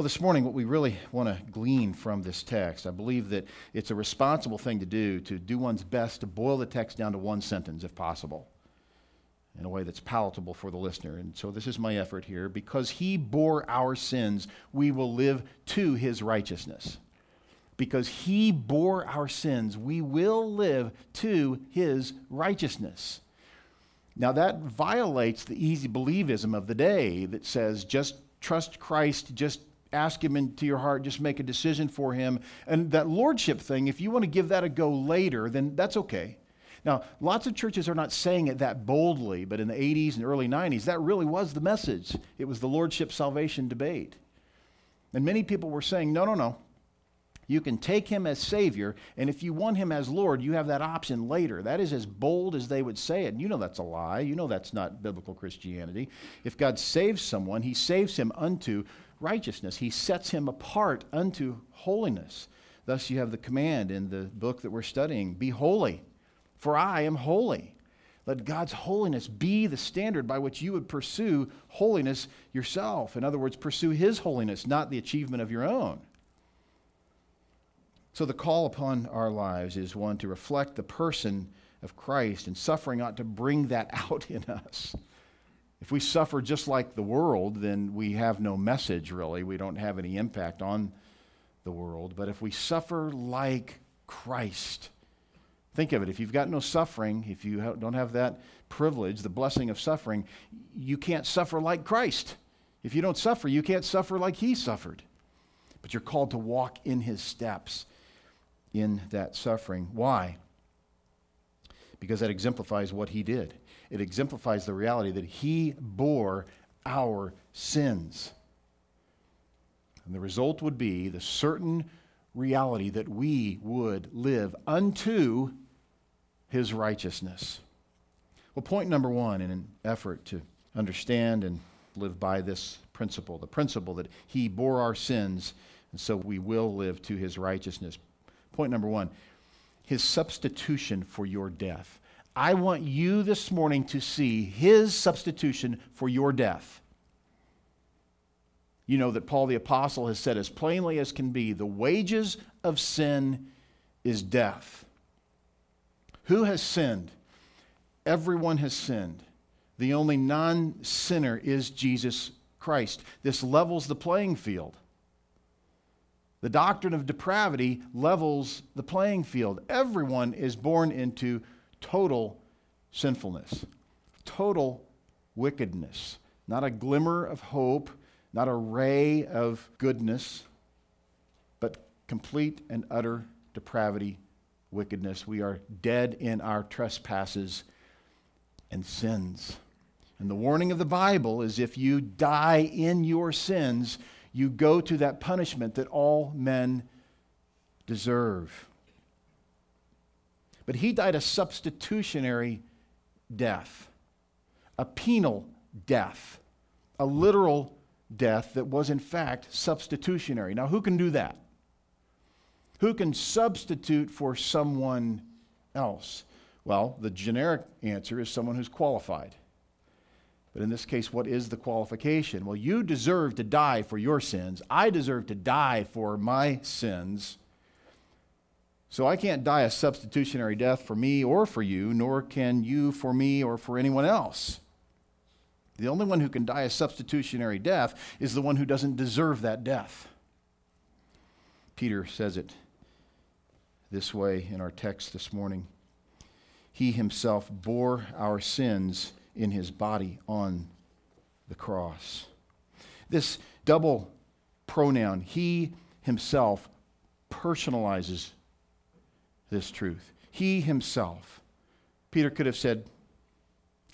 Well, this morning, what we really want to glean from this text, I believe that it's a responsible thing to do to do one's best to boil the text down to one sentence, if possible, in a way that's palatable for the listener. And so, this is my effort here. Because he bore our sins, we will live to his righteousness. Because he bore our sins, we will live to his righteousness. Now, that violates the easy believism of the day that says just trust Christ, just ask him into your heart, just make a decision for him. And that lordship thing, if you want to give that a go later, then that's okay. Now, lots of churches are not saying it that boldly, but in the 80s and early 90s, that really was the message. It was the lordship salvation debate. And many people were saying, no, no, no. You can take him as Savior, and if you want him as Lord, you have that option later. That is as bold as they would say it. And you know that's a lie. You know that's not biblical Christianity. If God saves someone, he saves him unto righteousness. He sets him apart unto holiness. Thus, you have the command in the book that we're studying be holy, for I am holy. Let God's holiness be the standard by which you would pursue holiness yourself. In other words, pursue His holiness, not the achievement of your own. So, the call upon our lives is one to reflect the person of Christ, and suffering ought to bring that out in us. If we suffer just like the world, then we have no message really. We don't have any impact on the world. But if we suffer like Christ, think of it. If you've got no suffering, if you don't have that privilege, the blessing of suffering, you can't suffer like Christ. If you don't suffer, you can't suffer like he suffered. But you're called to walk in his steps in that suffering. Why? Because that exemplifies what he did it exemplifies the reality that He bore our sins. And the result would be the certain reality that we would live unto His righteousness. Well, point number one in an effort to understand and live by this principle the principle that He bore our sins, and so we will live to His righteousness. Point number one His substitution for your death. I want you this morning to see his substitution for your death. You know that Paul the Apostle has said as plainly as can be the wages of sin is death. Who has sinned? Everyone has sinned. The only non sinner is Jesus Christ. This levels the playing field. The doctrine of depravity levels the playing field. Everyone is born into total sinfulness, total wickedness, not a glimmer of hope, not a ray of goodness, but complete and utter depravity, wickedness. We are dead in our trespasses and sins. And the warning of the Bible is if you die in your sins, you go to that punishment that all men deserve. But he died a substitutionary death, a penal death, a literal death that was in fact substitutionary. Now, who can do that? Who can substitute for someone else? Well, the generic answer is someone who's qualified. But in this case, what is the qualification? Well, you deserve to die for your sins. I deserve to die for my sins. So I can't die a substitutionary death for me or for you, nor can you for me or for anyone else. The only one who can die a substitutionary death is the one who doesn't deserve that death. Peter says it this way in our text this morning He himself bore our sins in his body on the cross. This double pronoun, he himself, personalizes this truth. He himself. Peter could have said,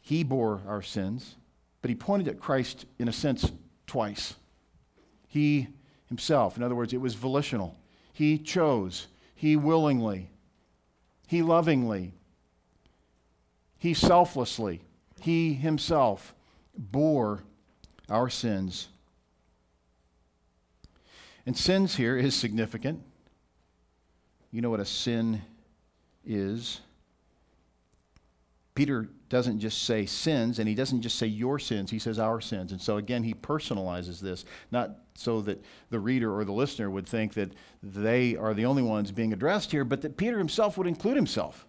He bore our sins, but he pointed at Christ, in a sense, twice. He himself. In other words, it was volitional. He chose. He willingly. He lovingly. He selflessly. He himself bore our sins. And sins here is significant. You know what a sin is. Peter doesn't just say sins, and he doesn't just say your sins, he says our sins. And so again, he personalizes this, not so that the reader or the listener would think that they are the only ones being addressed here, but that Peter himself would include himself.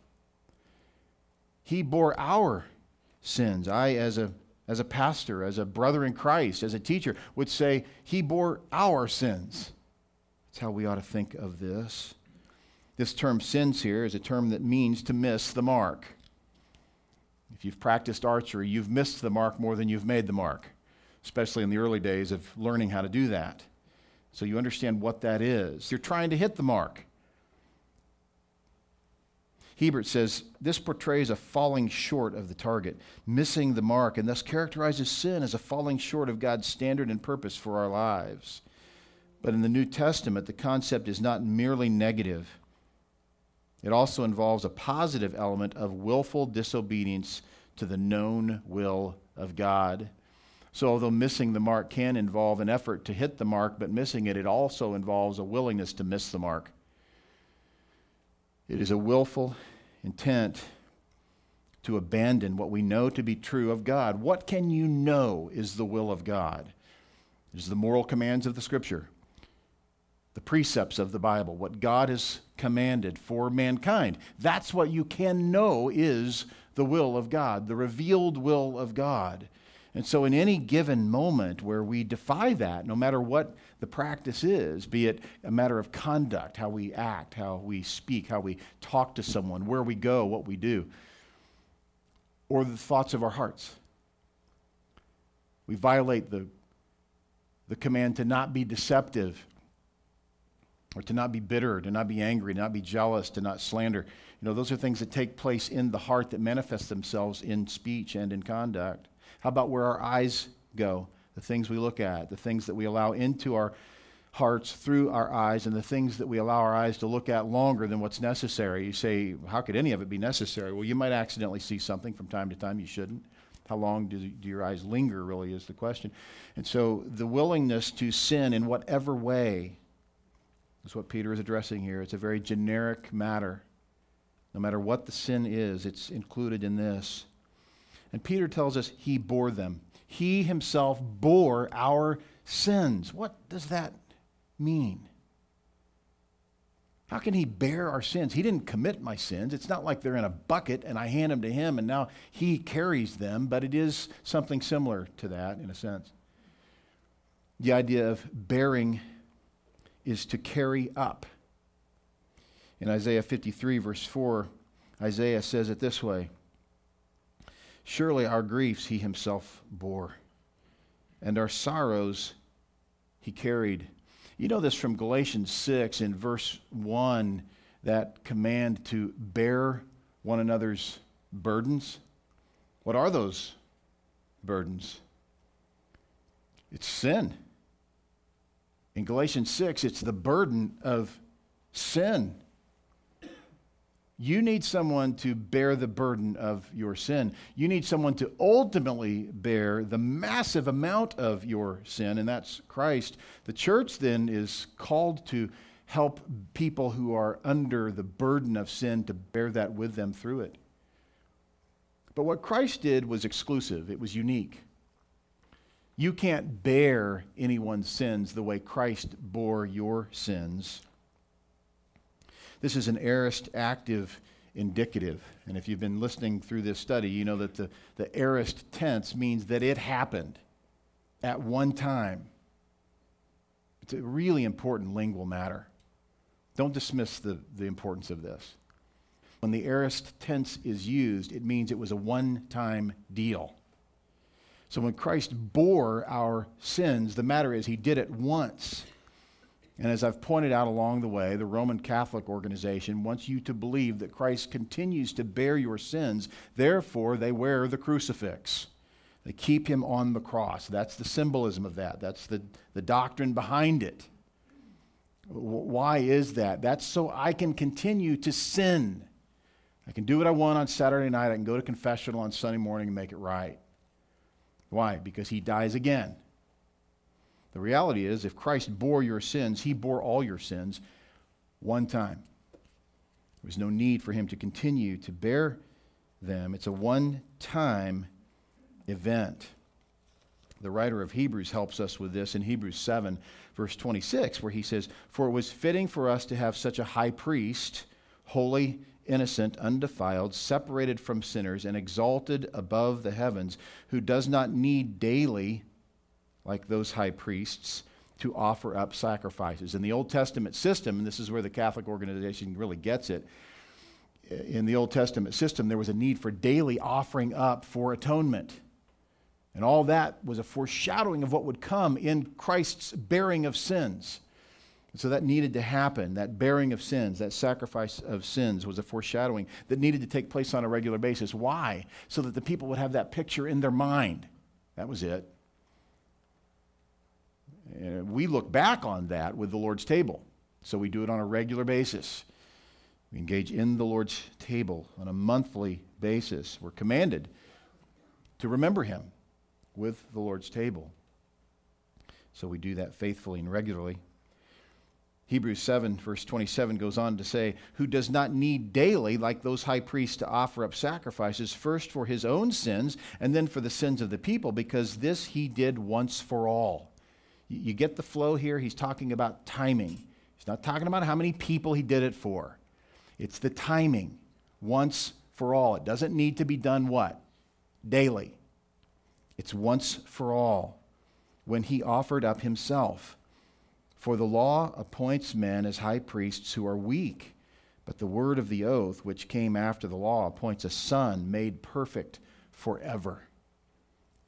He bore our sins. I, as a, as a pastor, as a brother in Christ, as a teacher, would say, He bore our sins. That's how we ought to think of this. This term sins here is a term that means to miss the mark. If you've practiced archery, you've missed the mark more than you've made the mark, especially in the early days of learning how to do that. So you understand what that is. You're trying to hit the mark. Hiebert says this portrays a falling short of the target, missing the mark, and thus characterizes sin as a falling short of God's standard and purpose for our lives. But in the New Testament, the concept is not merely negative. It also involves a positive element of willful disobedience to the known will of God. So, although missing the mark can involve an effort to hit the mark, but missing it, it also involves a willingness to miss the mark. It is a willful intent to abandon what we know to be true of God. What can you know is the will of God? It is the moral commands of the Scripture the precepts of the Bible, what God has commanded for mankind. That's what you can know is the will of God, the revealed will of God. And so, in any given moment where we defy that, no matter what the practice is, be it a matter of conduct, how we act, how we speak, how we talk to someone, where we go, what we do, or the thoughts of our hearts, we violate the, the command to not be deceptive or to not be bitter, to not be angry, to not be jealous, to not slander. You know, those are things that take place in the heart that manifest themselves in speech and in conduct. How about where our eyes go? The things we look at, the things that we allow into our hearts through our eyes, and the things that we allow our eyes to look at longer than what's necessary. You say, how could any of it be necessary? Well, you might accidentally see something from time to time you shouldn't. How long do, do your eyes linger, really, is the question. And so the willingness to sin in whatever way is what Peter is addressing here. It's a very generic matter. No matter what the sin is, it's included in this. And Peter tells us he bore them. He himself bore our sins. What does that mean? How can he bear our sins? He didn't commit my sins. It's not like they're in a bucket and I hand them to him and now he carries them, but it is something similar to that in a sense. The idea of bearing is to carry up. In Isaiah 53, verse 4, Isaiah says it this way Surely our griefs he himself bore, and our sorrows he carried. You know this from Galatians 6 in verse 1, that command to bear one another's burdens. What are those burdens? It's sin. In Galatians 6, it's the burden of sin. You need someone to bear the burden of your sin. You need someone to ultimately bear the massive amount of your sin, and that's Christ. The church then is called to help people who are under the burden of sin to bear that with them through it. But what Christ did was exclusive, it was unique. You can't bear anyone's sins the way Christ bore your sins. This is an aorist active indicative. And if you've been listening through this study, you know that the, the aorist tense means that it happened at one time. It's a really important lingual matter. Don't dismiss the, the importance of this. When the aorist tense is used, it means it was a one time deal. So when Christ bore our sins, the matter is he did it once. And as I've pointed out along the way, the Roman Catholic organization wants you to believe that Christ continues to bear your sins. Therefore, they wear the crucifix. They keep him on the cross. That's the symbolism of that, that's the, the doctrine behind it. Why is that? That's so I can continue to sin. I can do what I want on Saturday night. I can go to confessional on Sunday morning and make it right. Why? Because he dies again. The reality is, if Christ bore your sins, he bore all your sins one time. There was no need for him to continue to bear them. It's a one time event. The writer of Hebrews helps us with this in Hebrews 7, verse 26, where he says, For it was fitting for us to have such a high priest, holy, innocent, undefiled, separated from sinners, and exalted above the heavens, who does not need daily, like those high priests, to offer up sacrifices. In the Old Testament system, and this is where the Catholic organization really gets it, in the Old Testament system, there was a need for daily offering up for atonement. And all that was a foreshadowing of what would come in Christ's bearing of sins. So that needed to happen. That bearing of sins, that sacrifice of sins was a foreshadowing that needed to take place on a regular basis. Why? So that the people would have that picture in their mind. That was it. And we look back on that with the Lord's table. So we do it on a regular basis. We engage in the Lord's table on a monthly basis. We're commanded to remember Him with the Lord's table. So we do that faithfully and regularly. Hebrews 7, verse 27 goes on to say, Who does not need daily, like those high priests, to offer up sacrifices, first for his own sins and then for the sins of the people, because this he did once for all. You get the flow here? He's talking about timing. He's not talking about how many people he did it for. It's the timing, once for all. It doesn't need to be done what? Daily. It's once for all when he offered up himself. For the law appoints men as high priests who are weak, but the word of the oath, which came after the law, appoints a son made perfect forever,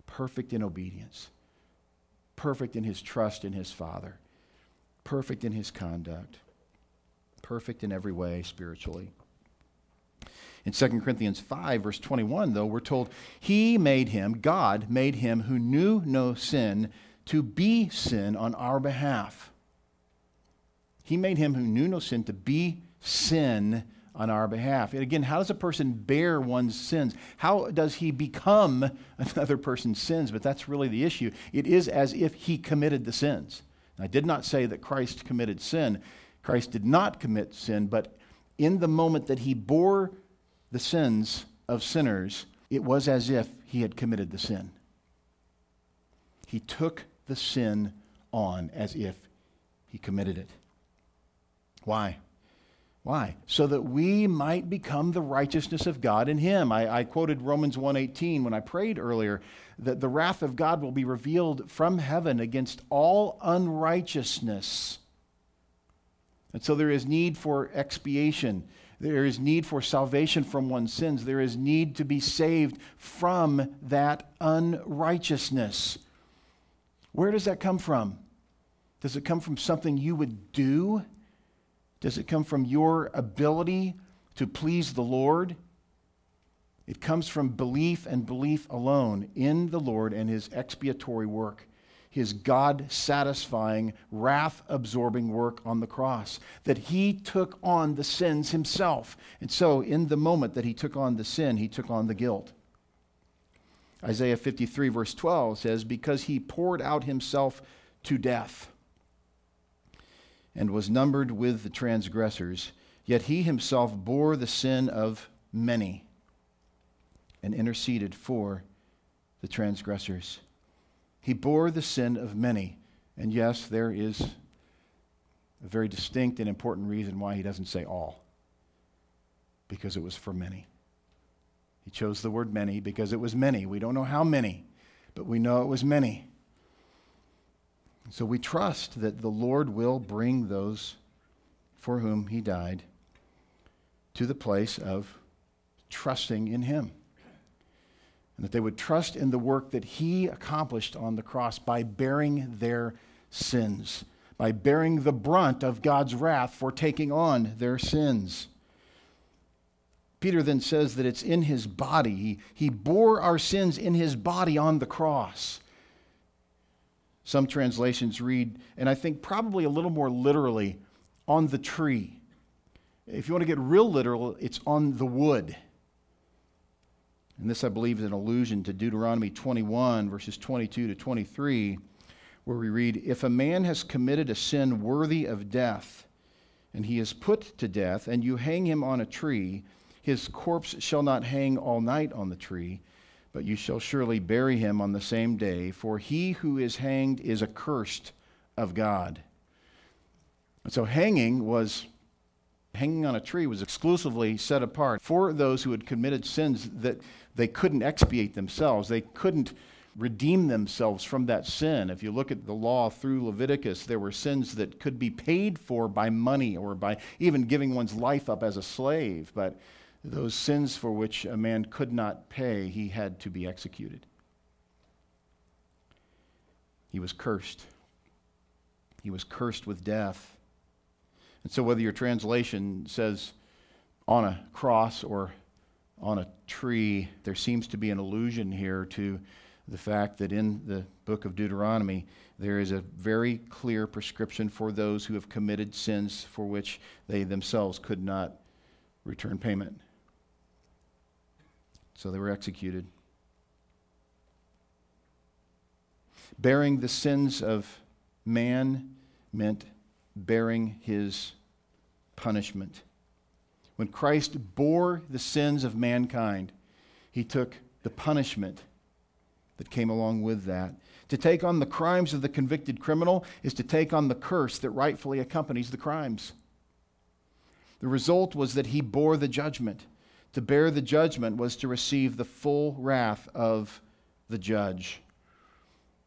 perfect in obedience, perfect in his trust in his Father, perfect in his conduct perfect in every way spiritually. In 2 Corinthians 5, verse 21, though, we're told, He made him, God made him who knew no sin, to be sin on our behalf. He made him who knew no sin to be sin on our behalf. And again, how does a person bear one's sins? How does he become another person's sins? But that's really the issue. It is as if he committed the sins. I did not say that Christ committed sin. Christ did not commit sin, but in the moment that he bore the sins of sinners, it was as if he had committed the sin. He took the sin on as if he committed it. Why? Why? So that we might become the righteousness of God in him. I, I quoted Romans 1.18 when I prayed earlier that the wrath of God will be revealed from heaven against all unrighteousness and so there is need for expiation. There is need for salvation from one's sins. There is need to be saved from that unrighteousness. Where does that come from? Does it come from something you would do? Does it come from your ability to please the Lord? It comes from belief and belief alone in the Lord and his expiatory work his God satisfying, wrath absorbing work on the cross, that he took on the sins himself. And so, in the moment that he took on the sin, he took on the guilt. Isaiah 53, verse 12 says, Because he poured out himself to death and was numbered with the transgressors, yet he himself bore the sin of many and interceded for the transgressors. He bore the sin of many. And yes, there is a very distinct and important reason why he doesn't say all because it was for many. He chose the word many because it was many. We don't know how many, but we know it was many. So we trust that the Lord will bring those for whom he died to the place of trusting in him and that they would trust in the work that he accomplished on the cross by bearing their sins, by bearing the brunt of God's wrath for taking on their sins. Peter then says that it's in his body. He, he bore our sins in his body on the cross. Some translations read, and I think probably a little more literally, on the tree. If you want to get real literal, it's on the wood. And this, I believe, is an allusion to Deuteronomy 21, verses 22 to 23, where we read If a man has committed a sin worthy of death, and he is put to death, and you hang him on a tree, His corpse shall not hang all night on the tree, but you shall surely bury him on the same day, for he who is hanged is accursed of God. And so hanging was hanging on a tree was exclusively set apart for those who had committed sins that they couldn't expiate themselves. They couldn't redeem themselves from that sin. If you look at the law through Leviticus, there were sins that could be paid for by money or by even giving one's life up as a slave. But those sins for which a man could not pay, he had to be executed. He was cursed. He was cursed with death. And so, whether your translation says on a cross or on a tree, there seems to be an allusion here to the fact that in the book of Deuteronomy, there is a very clear prescription for those who have committed sins for which they themselves could not return payment. So they were executed. Bearing the sins of man meant bearing his punishment. When Christ bore the sins of mankind, he took the punishment that came along with that. To take on the crimes of the convicted criminal is to take on the curse that rightfully accompanies the crimes. The result was that he bore the judgment. To bear the judgment was to receive the full wrath of the judge.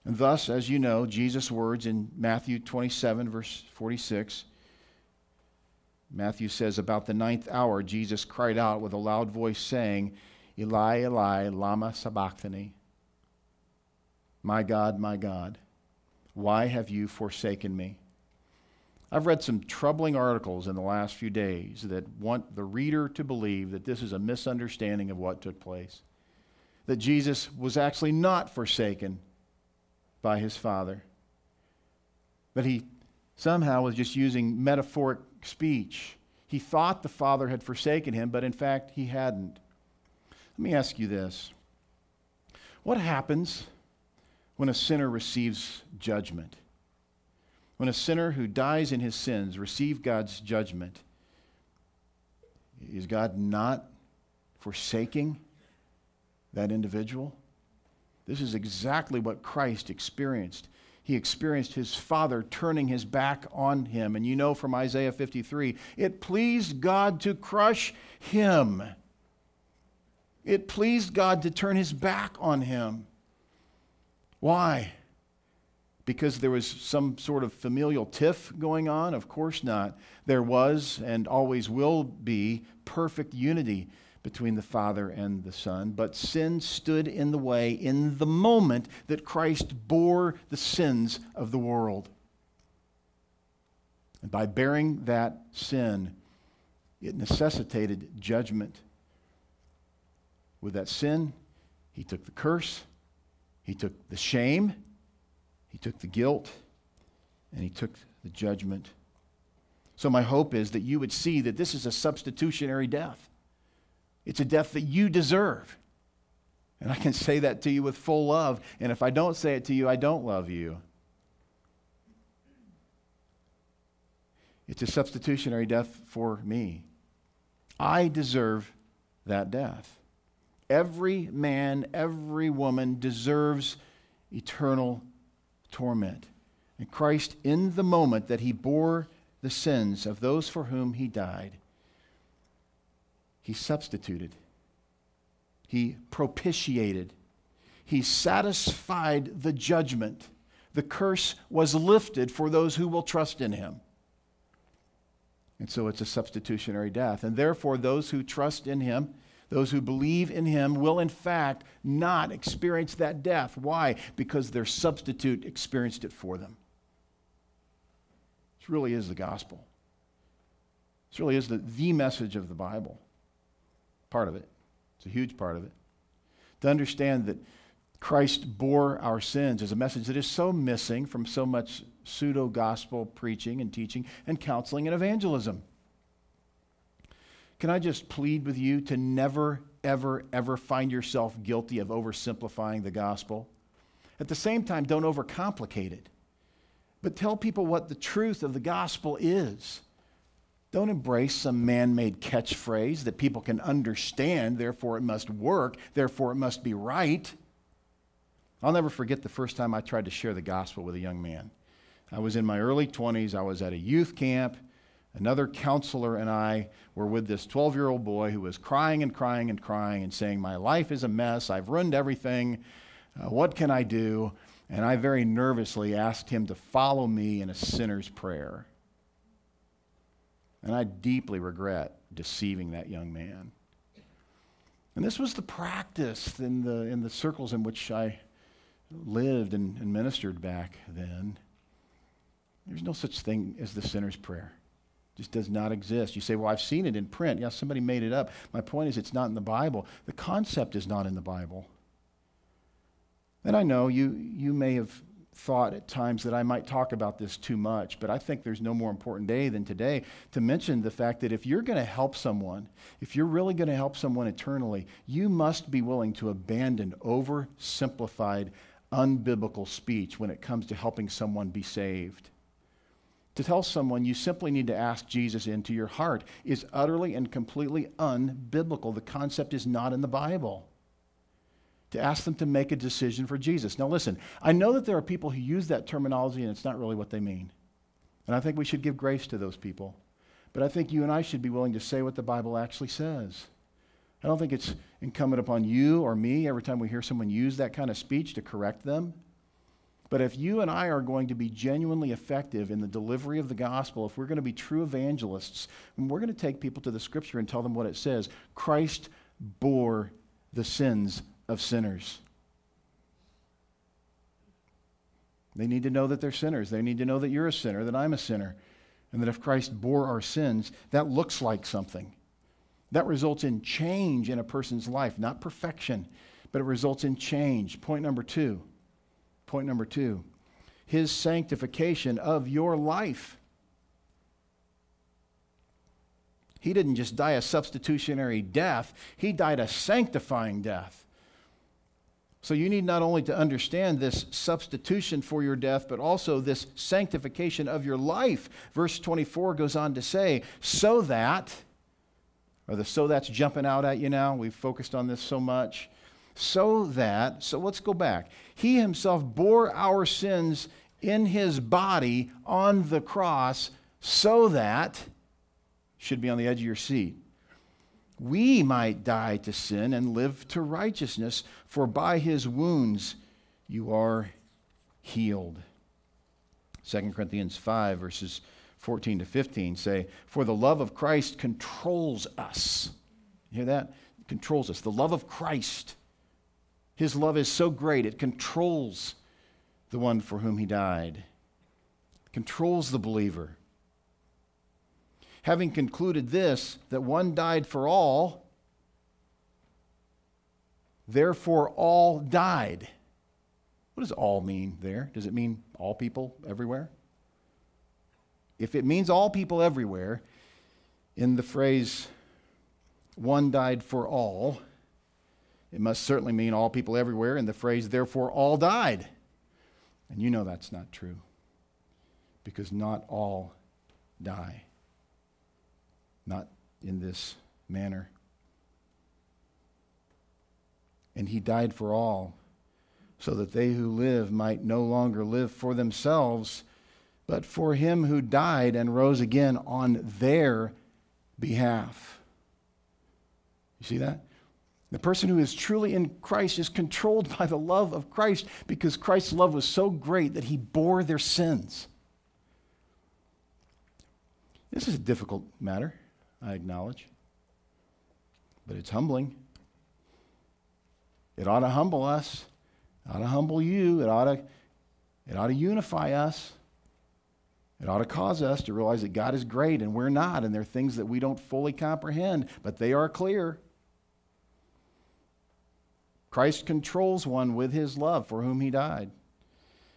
And thus, as you know, Jesus' words in Matthew 27, verse 46, Matthew says, About the ninth hour, Jesus cried out with a loud voice, saying, Eli, Eli, Lama Sabachthani. My God, my God, why have you forsaken me? I've read some troubling articles in the last few days that want the reader to believe that this is a misunderstanding of what took place. That Jesus was actually not forsaken by his Father. But he somehow was just using metaphoric speech. He thought the Father had forsaken him, but in fact, he hadn't. Let me ask you this What happens when a sinner receives judgment? When a sinner who dies in his sins receives God's judgment, is God not forsaking that individual? This is exactly what Christ experienced. He experienced his Father turning his back on him. And you know from Isaiah 53 it pleased God to crush him. It pleased God to turn his back on him. Why? Because there was some sort of familial tiff going on? Of course not. There was and always will be perfect unity between the Father and the Son, but sin stood in the way in the moment that Christ bore the sins of the world. And by bearing that sin, it necessitated judgment. With that sin, he took the curse, he took the shame, he took the guilt, and he took the judgment. So, my hope is that you would see that this is a substitutionary death. It's a death that you deserve. And I can say that to you with full love. And if I don't say it to you, I don't love you. It's a substitutionary death for me. I deserve that death. Every man, every woman deserves eternal torment. And Christ, in the moment that he bore the sins of those for whom he died, he substituted, He propitiated, He satisfied the judgment. The curse was lifted for those who will trust in Him. And so it's a substitutionary death. And therefore, those who trust in Him, those who believe in Him, will in fact not experience that death. Why? Because their substitute experienced it for them. This really is the gospel. This really is the, the message of the Bible part of it. It's a huge part of it. To understand that Christ bore our sins is a message that is so missing from so much pseudo gospel preaching and teaching and counseling and evangelism. Can I just plead with you to never, ever, ever find yourself guilty of oversimplifying the gospel? At the same time, don't overcomplicate it, but tell people what the truth of the gospel is. Don't embrace some man made catchphrase that people can understand, therefore it must work, therefore it must be right. I'll never forget the first time I tried to share the gospel with a young man. I was in my early 20s, I was at a youth camp. Another counselor and I were with this 12 year old boy who was crying and crying and crying and saying, My life is a mess. I've ruined everything. Uh, what can I do? And I very nervously asked him to follow me in a sinner's prayer. And I deeply regret deceiving that young man. And this was the practice in the, in the circles in which I lived and, and ministered back then. There's no such thing as the sinner's prayer. Just does not exist. You say, well, I've seen it in print. Yeah, somebody made it up. My point is, it's not in the Bible. The concept is not in the Bible. And I know you, you may have thought at times that I might talk about this too much, but I think there's no more important day than today to mention the fact that if you're going to help someone, if you're really going to help someone eternally, you must be willing to abandon oversimplified, unbiblical speech when it comes to helping someone be saved. To tell someone you simply need to ask Jesus into your heart is utterly and completely unbiblical. The concept is not in the Bible to ask them to make a decision for Jesus. Now, listen, I know that there are people who use that terminology and it's not really what they mean. And I think we should give grace to those people. But I think you and I should be willing to say what the Bible actually says. I don't think it's incumbent upon you or me every time we hear someone use that kind of speech to correct them. But if you and I are going to be genuinely effective in the delivery of the gospel, if we're going to be true evangelists, we're going to take people to the scripture and tell them what it says Christ bore the sins of sinners. They need to know that they're sinners. They need to know that you're a sinner, that I'm a sinner, and that if Christ bore our sins, that looks like something. That results in change in a person's life, not perfection, but it results in change. Point number two. Point number two His sanctification of your life. He didn't just die a substitutionary death, He died a sanctifying death. So you need not only to understand this substitution for your death, but also this sanctification of your life. Verse 24 goes on to say, so that, or the so that's jumping out at you now, we've focused on this so much. So that, so let's go back. He himself bore our sins in his body on the cross, so that, should be on the edge of your seat we might die to sin and live to righteousness, for by his wounds you are healed. 2 Corinthians 5, verses 14 to 15 say, For the love of Christ controls us. You hear that? Controls us. The love of Christ. His love is so great, it controls the one for whom he died, controls the believer having concluded this, that one died for all, therefore all died. What does all mean there? Does it mean all people everywhere? If it means all people everywhere, in the phrase, one died for all, it must certainly mean all people everywhere and the phrase, therefore all died. And you know that's not true, because not all die not in this manner. And he died for all, so that they who live might no longer live for themselves, but for him who died and rose again on their behalf. You see that? The person who is truly in Christ is controlled by the love of Christ because Christ's love was so great that he bore their sins. This is a difficult matter. I acknowledge. But it's humbling. It ought to humble us. It ought to humble you. It ought to, it ought to unify us. It ought to cause us to realize that God is great and we're not, and there are things that we don't fully comprehend, but they are clear. Christ controls one with his love for whom he died.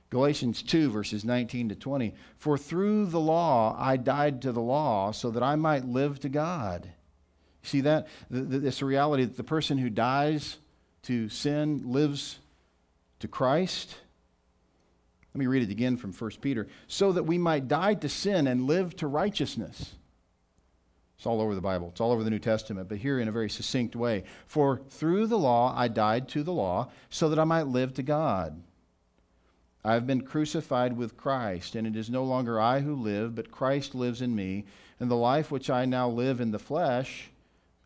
Galatians 2, verses 19 to 20. For through the law I died to the law so that I might live to God. See that? This reality that the person who dies to sin lives to Christ. Let me read it again from 1 Peter. So that we might die to sin and live to righteousness. It's all over the Bible, it's all over the New Testament, but here in a very succinct way. For through the law I died to the law, so that I might live to God. I have been crucified with Christ, and it is no longer I who live, but Christ lives in me. And the life which I now live in the flesh,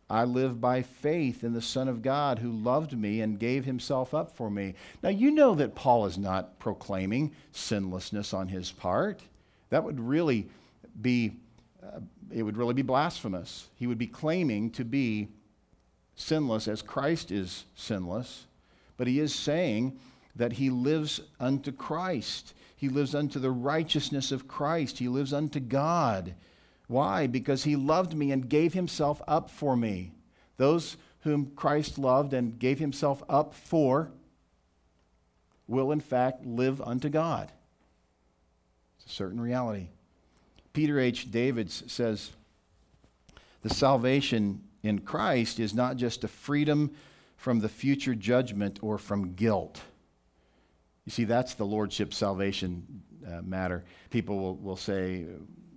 I live by faith in the Son of God who loved me and gave himself up for me. Now, you know that Paul is not proclaiming sinlessness on his part. That would really be, uh, it would really be blasphemous. He would be claiming to be sinless as Christ is sinless. But he is saying, that he lives unto Christ. He lives unto the righteousness of Christ. He lives unto God. Why? Because he loved me and gave himself up for me. Those whom Christ loved and gave himself up for will, in fact, live unto God. It's a certain reality. Peter H. Davids says the salvation in Christ is not just a freedom from the future judgment or from guilt. You see, that's the lordship salvation uh, matter. People will, will say,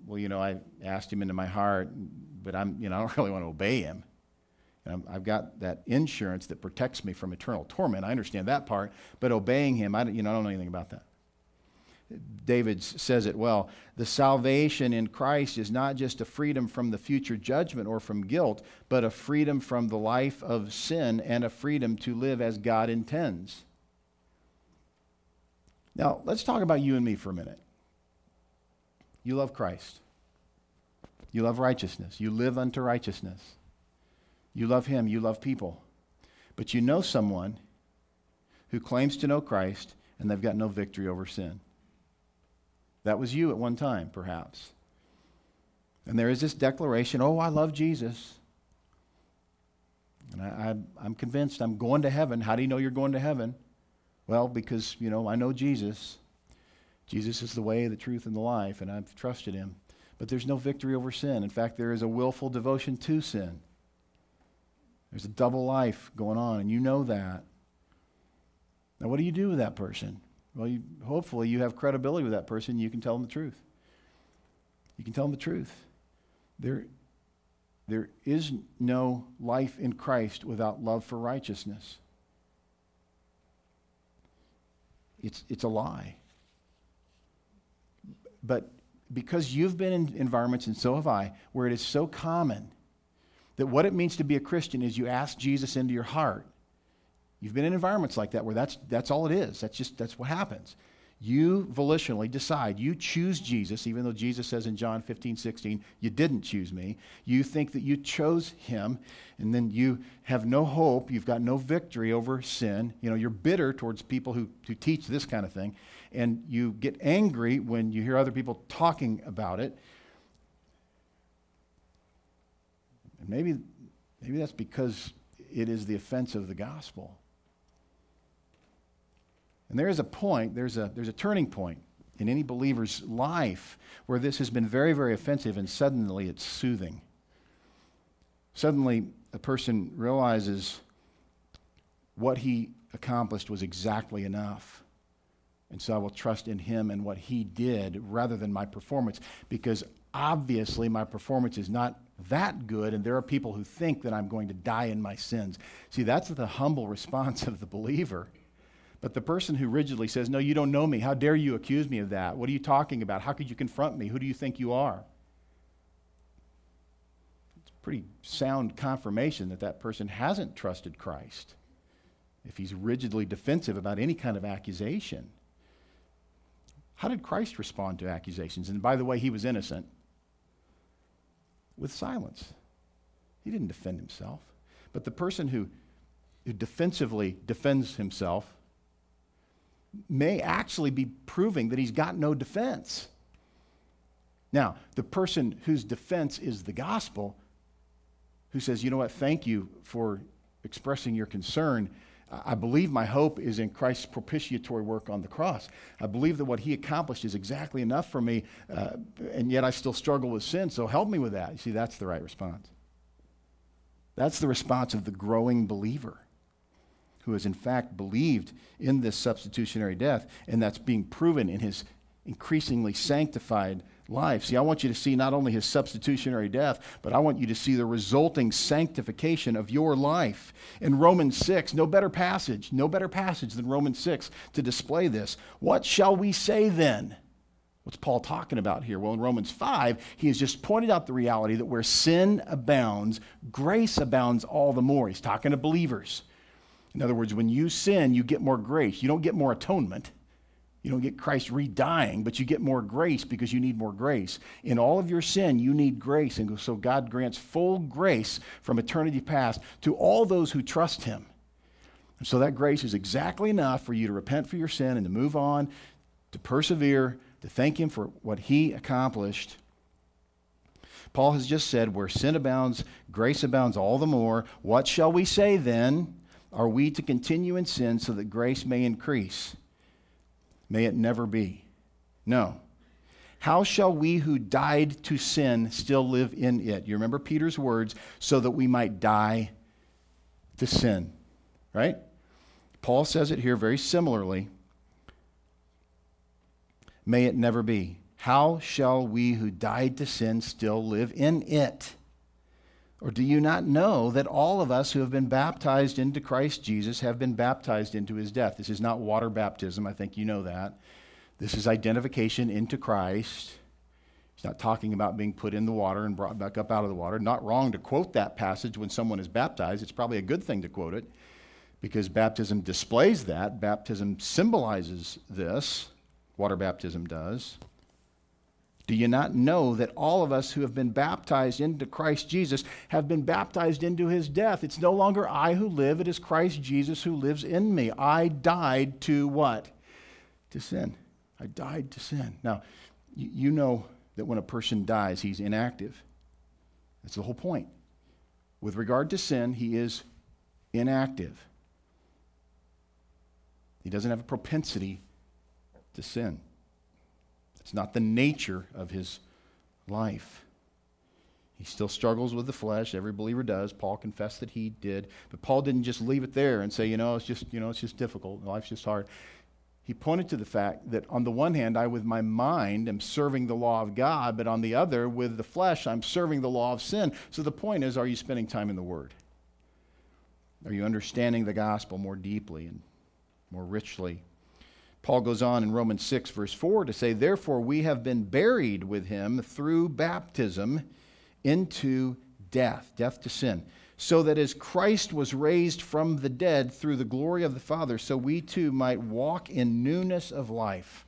well, you know, I asked him into my heart, but I'm, you know, I don't really want to obey him. And i have got that insurance that protects me from eternal torment. I understand that part, but obeying him, I, don't, you know, I don't know anything about that. David says it well. The salvation in Christ is not just a freedom from the future judgment or from guilt, but a freedom from the life of sin and a freedom to live as God intends. Now, let's talk about you and me for a minute. You love Christ. You love righteousness. You live unto righteousness. You love Him. You love people. But you know someone who claims to know Christ and they've got no victory over sin. That was you at one time, perhaps. And there is this declaration oh, I love Jesus. And I, am convinced I'm going to heaven. How do you know you're going to heaven? Well, because, you know, I know Jesus. Jesus is the way, the truth, and the life, and I've trusted him. But there's no victory over sin. In fact, there is a willful devotion to sin. There's a double life going on, and you know that. Now, what do you do with that person? Well, you, hopefully, you have credibility with that person. You can tell them the truth. You can tell them the truth. There, there is no life in Christ without love for righteousness. It's, it's a lie. But because you've been in environments, and so have I, where it is so common that what it means to be a Christian is you ask Jesus into your heart. You've been in environments like that where that's, that's all it is. That's just that's what happens. You volitionally decide, you choose Jesus, even though Jesus says in John 15, 16, you didn't choose me. You think that you chose him, and then you have no hope. You've got no victory over sin. You know, you're bitter towards people who, who teach this kind of thing, and you get angry when you hear other people talking about it. And maybe, maybe that's because it is the offense of the gospel. And there is a point, there's a, there's a turning point in any believer's life where this has been very, very offensive and suddenly it's soothing. Suddenly, a person realizes what he accomplished was exactly enough. And so I will trust in him and what he did rather than my performance because obviously my performance is not that good, and there are people who think that I'm going to die in my sins. See, that's the humble response of the believer. But the person who rigidly says, No, you don't know me. How dare you accuse me of that? What are you talking about? How could you confront me? Who do you think you are? It's pretty sound confirmation that that person hasn't trusted Christ if he's rigidly defensive about any kind of accusation. How did Christ respond to accusations? And by the way, he was innocent. With silence. He didn't defend himself. But the person who, who defensively defends himself may actually be proving that he's got no defense. Now, the person whose defense is the gospel, who says, you know what, thank you for expressing your concern. I believe my hope is in Christ's propitiatory work on the cross. I believe that what he accomplished is exactly enough for me, uh, and yet I still struggle with sin, so help me with that. You see, that's the right response. That's the response of the growing believer who has in fact believed in this substitutionary death, and that's being proven in his increasingly sanctified life. See, I want you to see not only his substitutionary death, but I want you to see the resulting sanctification of your life. In Romans 6, no better passage, no better passage than Romans 6 to display this. What shall we say then? What's Paul talking about here? Well, in Romans 5, he has just pointed out the reality that where sin abounds, grace abounds all the more. He's talking to believers. In other words, when you sin, you get more grace. You don't get more atonement. You don't get Christ redying, but you get more grace because you need more grace. In all of your sin, you need grace. And so God grants full grace from eternity past to all those who trust Him. And so that grace is exactly enough for you to repent for your sin and to move on, to persevere, to thank Him for what He accomplished. Paul has just said, Where sin abounds, grace abounds all the more. What shall we say then? Are we to continue in sin so that grace may increase? May it never be. No. How shall we who died to sin still live in it? You remember Peter's words, so that we might die to sin, right? Paul says it here very similarly. May it never be. How shall we who died to sin still live in it? Or do you not know that all of us who have been baptized into Christ Jesus have been baptized into his death? This is not water baptism. I think you know that. This is identification into Christ. He's not talking about being put in the water and brought back up out of the water. Not wrong to quote that passage when someone is baptized. It's probably a good thing to quote it because baptism displays that. Baptism symbolizes this. Water baptism does. Do you not know that all of us who have been baptized into Christ Jesus have been baptized into his death? It's no longer I who live, it is Christ Jesus who lives in me. I died to what? To sin. I died to sin. Now, you know that when a person dies, he's inactive. That's the whole point. With regard to sin, he is inactive. He doesn't have a propensity to sin. It's not the nature of his life. He still struggles with the flesh. Every believer does. Paul confessed that he did. But Paul didn't just leave it there and say, you know, it's just, you know, it's just difficult. Life's just hard. He pointed to the fact that on the one hand, I with my mind am serving the law of God, but on the other, with the flesh, I'm serving the law of sin. So the point is, are you spending time in the Word? Are you understanding the gospel more deeply and more richly? Paul goes on in Romans 6, verse 4 to say, Therefore, we have been buried with him through baptism into death, death to sin, so that as Christ was raised from the dead through the glory of the Father, so we too might walk in newness of life.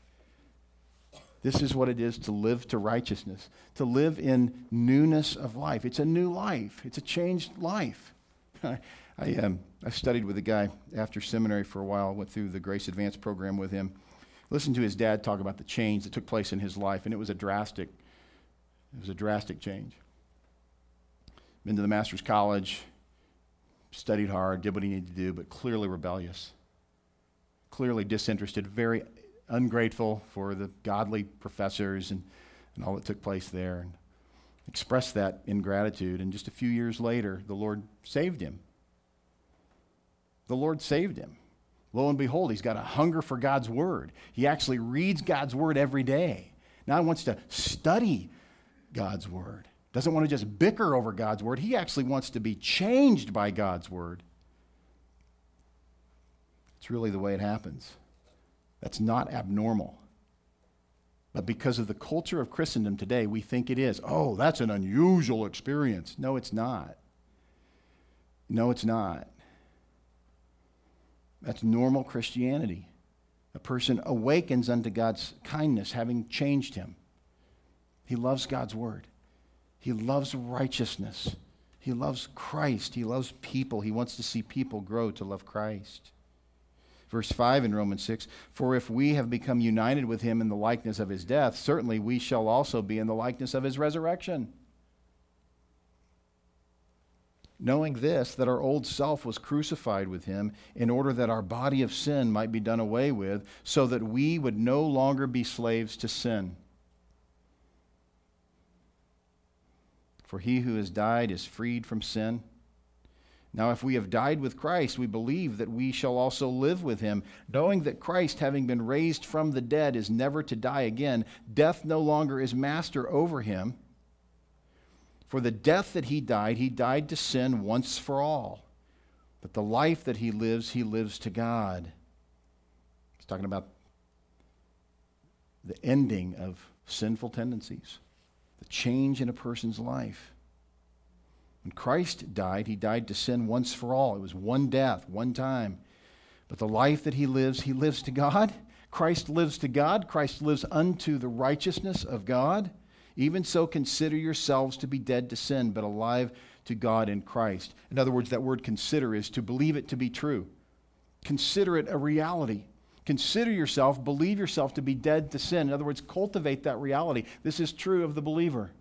This is what it is to live to righteousness, to live in newness of life. It's a new life, it's a changed life. I, um, I studied with a guy after seminary for a while, went through the Grace Advance program with him. Listened to his dad talk about the change that took place in his life, and it was a drastic, it was a drastic change. Been to the master's college, studied hard, did what he needed to do, but clearly rebellious, clearly disinterested, very ungrateful for the godly professors and, and all that took place there. And expressed that ingratitude, and just a few years later, the Lord saved him the Lord saved him. Lo and behold, he's got a hunger for God's word. He actually reads God's word every day. Now he wants to study God's word. Doesn't want to just bicker over God's word. He actually wants to be changed by God's word. It's really the way it happens. That's not abnormal. But because of the culture of Christendom today, we think it is. Oh, that's an unusual experience. No, it's not. No, it's not. That's normal Christianity. A person awakens unto God's kindness, having changed him. He loves God's word. He loves righteousness. He loves Christ. He loves people. He wants to see people grow to love Christ. Verse 5 in Romans 6 For if we have become united with him in the likeness of his death, certainly we shall also be in the likeness of his resurrection knowing this, that our old self was crucified with him in order that our body of sin might be done away with, so that we would no longer be slaves to sin. For he who has died is freed from sin. Now, if we have died with Christ, we believe that we shall also live with him, knowing that Christ, having been raised from the dead, is never to die again. Death no longer is master over him. For the death that he died, he died to sin once for all. But the life that he lives, he lives to God. He's talking about the ending of sinful tendencies, the change in a person's life. When Christ died, he died to sin once for all. It was one death, one time. But the life that he lives, he lives to God. Christ lives to God. Christ lives unto the righteousness of God. Even so, consider yourselves to be dead to sin, but alive to God in Christ. In other words, that word consider is to believe it to be true. Consider it a reality. Consider yourself, believe yourself to be dead to sin. In other words, cultivate that reality. This is true of the believer.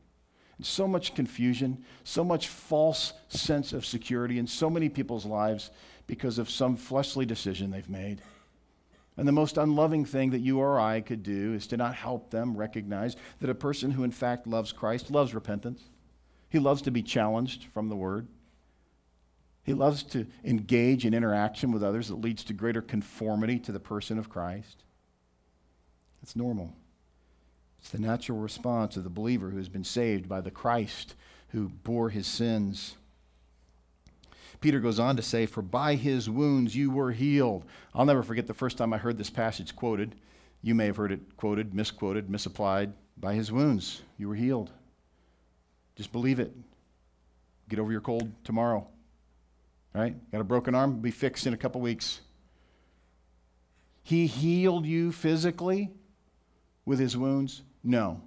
So much confusion, so much false sense of security in so many people's lives because of some fleshly decision they've made. And the most unloving thing that you or I could do is to not help them recognize that a person who in fact loves Christ loves repentance. He loves to be challenged from the Word. He loves to engage in interaction with others that leads to greater conformity to the person of Christ. It's normal. It's the natural response of the believer who has been saved by the Christ who bore his sins. Peter goes on to say, For by his wounds you were healed. I'll never forget the first time I heard this passage quoted. You may have heard it quoted, misquoted, misapplied. By his wounds you were healed. Just believe it. Get over your cold tomorrow. Right? Got a broken arm? Be fixed in a couple weeks. He healed you physically with his wounds. No.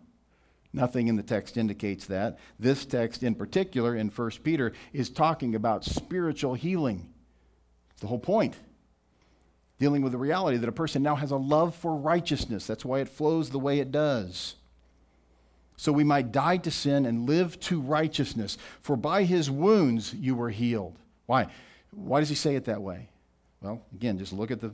Nothing in the text indicates that. This text, in particular, in 1 Peter, is talking about spiritual healing. The whole point. Dealing with the reality that a person now has a love for righteousness. That's why it flows the way it does. So we might die to sin and live to righteousness. For by his wounds you were healed. Why? Why does he say it that way? Well, again, just look at the,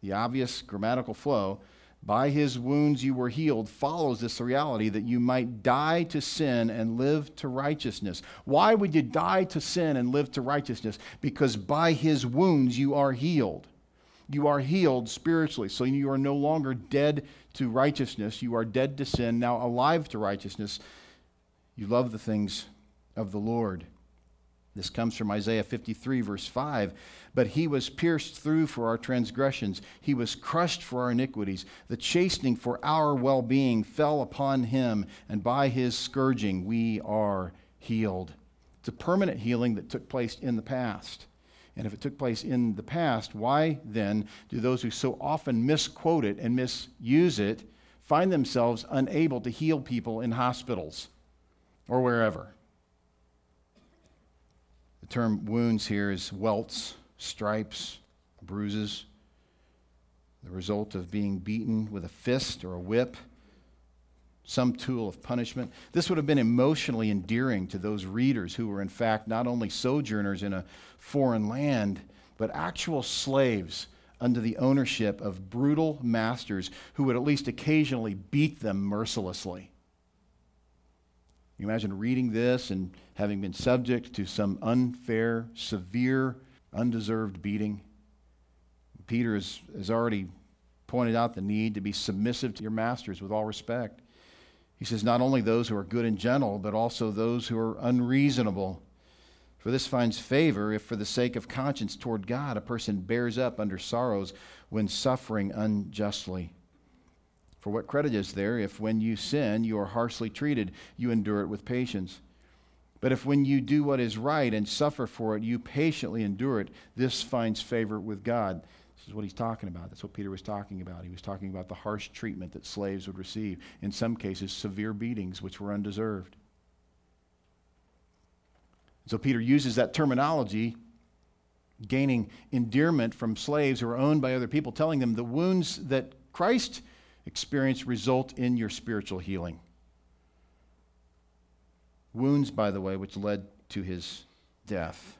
the obvious grammatical flow by his wounds you were healed follows this reality that you might die to sin and live to righteousness. Why would you die to sin and live to righteousness? Because by his wounds you are healed. You are healed spiritually. So you are no longer dead to righteousness. You are dead to sin, now alive to righteousness. You love the things of the Lord. This comes from Isaiah 53, verse 5. But he was pierced through for our transgressions, he was crushed for our iniquities. The chastening for our well being fell upon him, and by his scourging we are healed. It's a permanent healing that took place in the past. And if it took place in the past, why then do those who so often misquote it and misuse it find themselves unable to heal people in hospitals or wherever? Term wounds here is welts, stripes, bruises, the result of being beaten with a fist or a whip, some tool of punishment. This would have been emotionally endearing to those readers who were, in fact, not only sojourners in a foreign land, but actual slaves under the ownership of brutal masters who would at least occasionally beat them mercilessly. You imagine reading this and having been subject to some unfair, severe, undeserved beating. Peter has, has already pointed out the need to be submissive to your masters with all respect. He says, not only those who are good and gentle, but also those who are unreasonable. For this finds favor if, for the sake of conscience toward God, a person bears up under sorrows when suffering unjustly. For what credit is there if when you sin you are harshly treated, you endure it with patience? But if when you do what is right and suffer for it, you patiently endure it, this finds favor with God. This is what he's talking about. That's what Peter was talking about. He was talking about the harsh treatment that slaves would receive, in some cases, severe beatings which were undeserved. So Peter uses that terminology, gaining endearment from slaves who are owned by other people, telling them the wounds that Christ experience result in your spiritual healing. Wounds, by the way, which led to his death.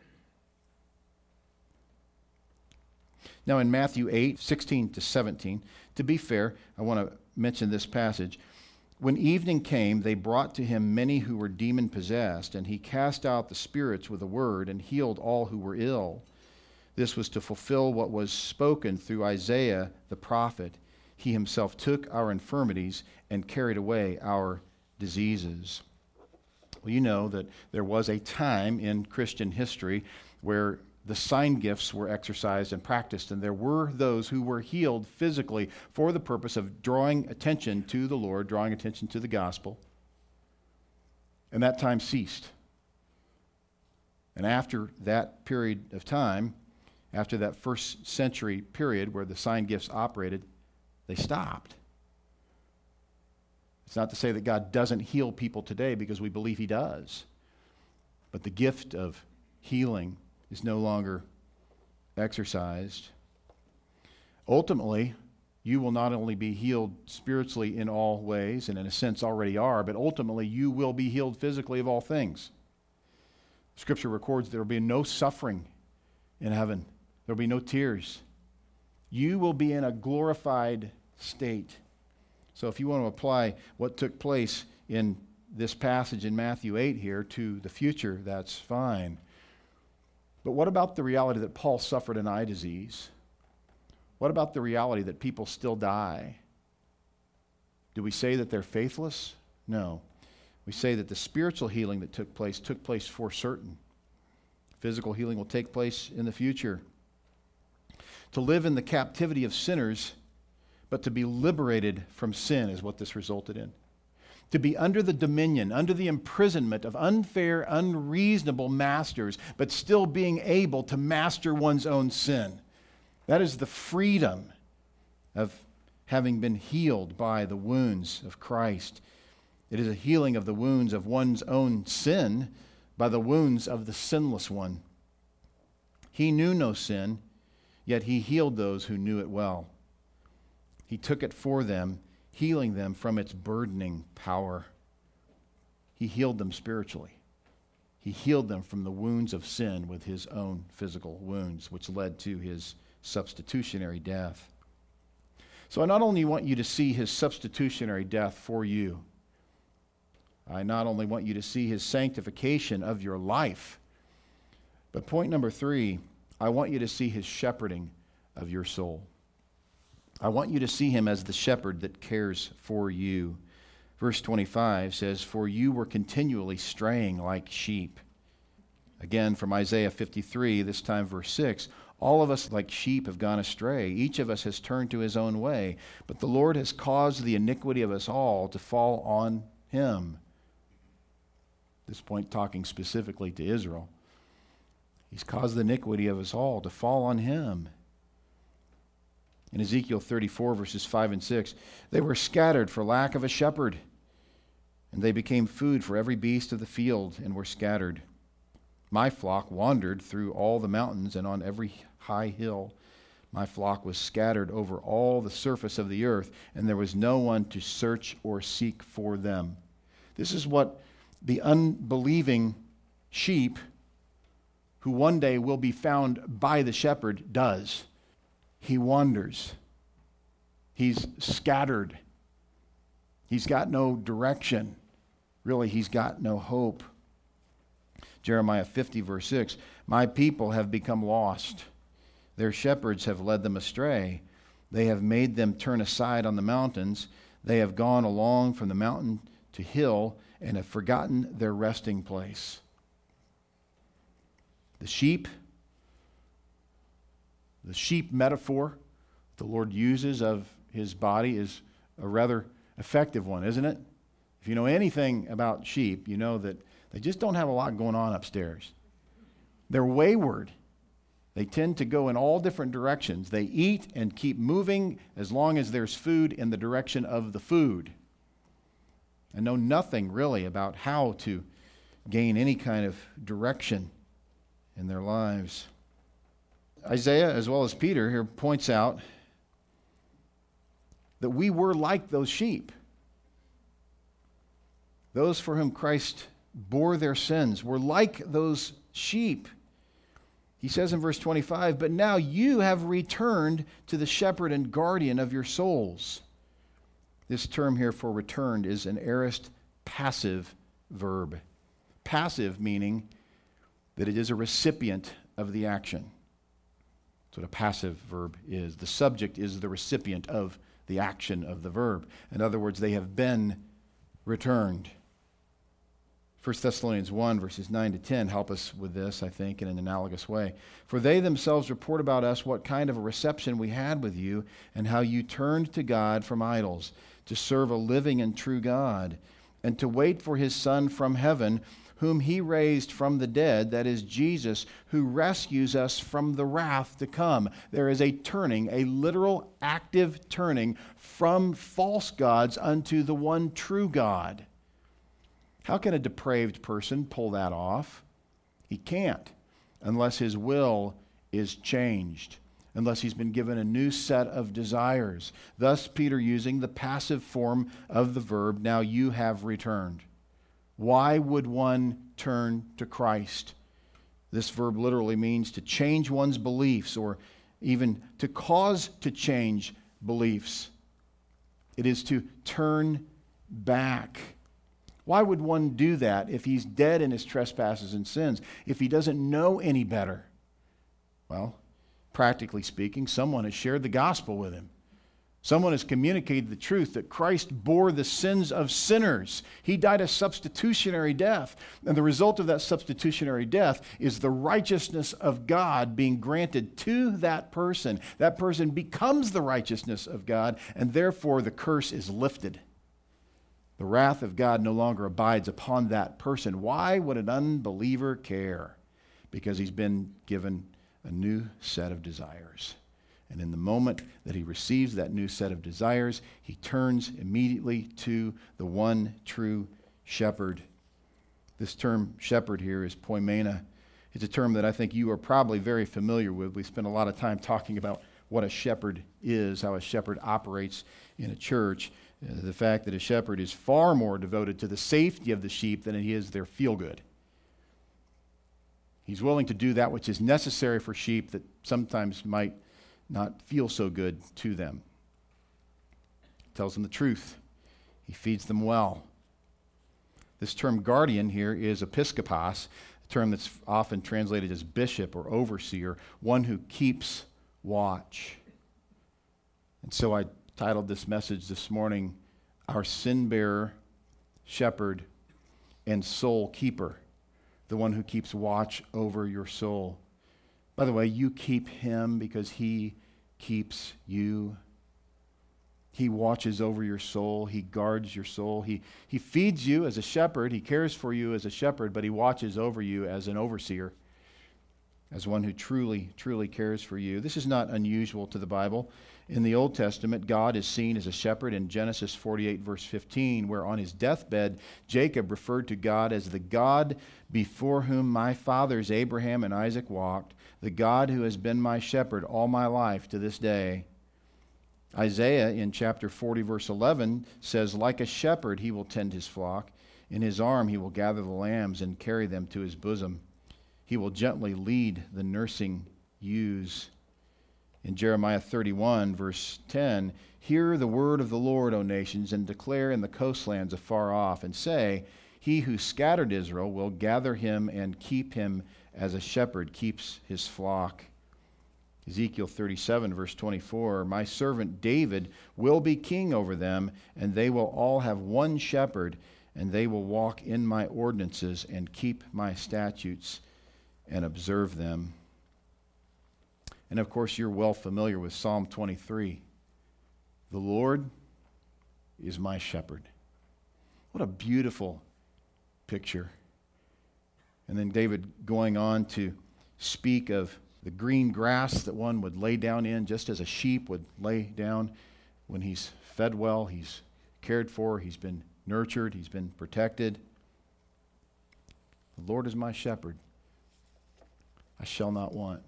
Now, in Matthew 8, 16 to 17, to be fair, I want to mention this passage. When evening came, they brought to him many who were demon possessed, and he cast out the spirits with a word and healed all who were ill. This was to fulfill what was spoken through Isaiah the prophet. He himself took our infirmities and carried away our diseases. Well, you know that there was a time in Christian history where the sign gifts were exercised and practiced, and there were those who were healed physically for the purpose of drawing attention to the Lord, drawing attention to the gospel. And that time ceased. And after that period of time, after that first century period where the sign gifts operated, they stopped. It's not to say that God doesn't heal people today because we believe He does. But the gift of healing is no longer exercised. Ultimately, you will not only be healed spiritually in all ways, and in a sense already are, but ultimately you will be healed physically of all things. Scripture records there will be no suffering in heaven, there will be no tears. You will be in a glorified state. So, if you want to apply what took place in this passage in Matthew 8 here to the future, that's fine. But what about the reality that Paul suffered an eye disease? What about the reality that people still die? Do we say that they're faithless? No. We say that the spiritual healing that took place took place for certain. Physical healing will take place in the future. To live in the captivity of sinners, but to be liberated from sin is what this resulted in to be under the dominion, under the imprisonment of unfair, unreasonable masters, but still being able to master one's own sin. That is the freedom of having been healed by the wounds of Christ. It is a healing of the wounds of one's own sin by the wounds of the sinless one. He knew no sin, yet he healed those who knew it well. He took it for them healing them from its burdening power. He healed them spiritually. He healed them from the wounds of sin with his own physical wounds, which led to his substitutionary death. So I not only want you to see his substitutionary death for you, I not only want you to see his sanctification of your life, but point number three, I want you to see his shepherding of your soul. I want you to see him as the shepherd that cares for you. Verse 25 says, For you were continually straying like sheep. Again, from Isaiah 53, this time verse 6 All of us like sheep have gone astray. Each of us has turned to his own way. But the Lord has caused the iniquity of us all to fall on him. This point, talking specifically to Israel. He's caused the iniquity of us all to fall on him in Ezekiel 34, verses 5 and 6. They were scattered for lack of a shepherd, and they became food for every beast of the field and were scattered. My flock wandered through all the mountains and on every high hill. My flock was scattered over all the surface of the earth, and there was no one to search or seek for them. This is what the unbelieving sheep, who one day will be found by the shepherd, does he wanders. He's scattered. He's got no direction. Really, he's got no hope. Jeremiah 50, verse 6 My people have become lost. Their shepherds have led them astray. They have made them turn aside on the mountains. They have gone along from the mountain to hill and have forgotten their resting place. The sheep the sheep metaphor the Lord uses of his body is a rather effective one, isn't it? If you know anything about sheep, you know that they just don't have a lot going on upstairs. They're wayward. They tend to go in all different directions. They eat and keep moving as long as there's food in the direction of the food. And know nothing really about how to gain any kind of direction in their lives. Isaiah, as well as Peter, here points out that we were like those sheep. Those for whom Christ bore their sins were like those sheep. He says in verse 25, But now you have returned to the shepherd and guardian of your souls. This term here for returned is an aorist passive verb. Passive meaning that it is a recipient of the action. That's what a passive verb is. The subject is the recipient of the action of the verb. In other words, they have been returned. 1 Thessalonians 1, verses 9 to 10 help us with this, I think, in an analogous way. For they themselves report about us what kind of a reception we had with you, and how you turned to God from idols, to serve a living and true God, and to wait for his Son from heaven, whom he raised from the dead, that is Jesus, who rescues us from the wrath to come. There is a turning, a literal active turning from false gods unto the one true God. How can a depraved person pull that off? He can't unless his will is changed, unless he's been given a new set of desires. Thus, Peter using the passive form of the verb, now you have returned. Why would one turn to Christ? This verb literally means to change one's beliefs or even to cause to change beliefs. It is to turn back. Why would one do that if he's dead in his trespasses and sins, if he doesn't know any better? Well, practically speaking, someone has shared the gospel with him. Someone has communicated the truth that Christ bore the sins of sinners. He died a substitutionary death. And the result of that substitutionary death is the righteousness of God being granted to that person. That person becomes the righteousness of God, and therefore the curse is lifted. The wrath of God no longer abides upon that person. Why would an unbeliever care? Because he's been given a new set of desires. And in the moment that he receives that new set of desires, he turns immediately to the one true shepherd. This term shepherd here is poimena. It's a term that I think you are probably very familiar with. We spent a lot of time talking about what a shepherd is, how a shepherd operates in a church. Uh, the fact that a shepherd is far more devoted to the safety of the sheep than he is their feel good. He's willing to do that which is necessary for sheep that sometimes might not feel so good to them. He tells them the truth. He feeds them well. This term guardian here is episkopos, a term that's often translated as bishop or overseer, one who keeps watch. And so I titled this message this morning, Our Sin Bearer, Shepherd, and Soul Keeper, the one who keeps watch over your soul. By the way, you keep him because he keeps you. He watches over your soul. He guards your soul. He, he feeds you as a shepherd. He cares for you as a shepherd, but he watches over you as an overseer, as one who truly, truly cares for you. This is not unusual to the Bible. In the Old Testament, God is seen as a shepherd in Genesis 48, verse 15, where on his deathbed, Jacob referred to God as the God before whom my fathers Abraham and Isaac walked, the God who has been my shepherd all my life to this day. Isaiah in chapter 40, verse 11 says, Like a shepherd, he will tend his flock. In his arm, he will gather the lambs and carry them to his bosom. He will gently lead the nursing ewes. In Jeremiah 31, verse 10, Hear the word of the Lord, O nations, and declare in the coastlands afar off, and say, He who scattered Israel will gather him and keep him as a shepherd keeps his flock. Ezekiel 37, verse 24 My servant David will be king over them, and they will all have one shepherd, and they will walk in my ordinances and keep my statutes and observe them. And of course, you're well familiar with Psalm 23. The Lord is my shepherd. What a beautiful picture. And then David going on to speak of the green grass that one would lay down in, just as a sheep would lay down when he's fed well, he's cared for, he's been nurtured, he's been protected. The Lord is my shepherd. I shall not want.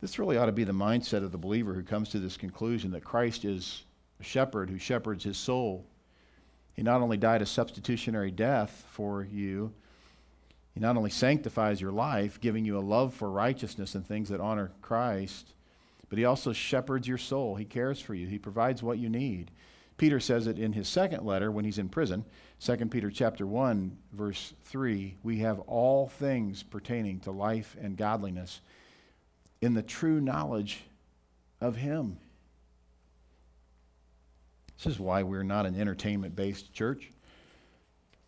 This really ought to be the mindset of the believer who comes to this conclusion that Christ is a shepherd who shepherds his soul. He not only died a substitutionary death for you, he not only sanctifies your life, giving you a love for righteousness and things that honor Christ, but he also shepherds your soul. He cares for you, he provides what you need. Peter says it in his second letter when he's in prison. 2 Peter chapter 1 verse 3, we have all things pertaining to life and godliness in the true knowledge of him. This is why we're not an entertainment-based church.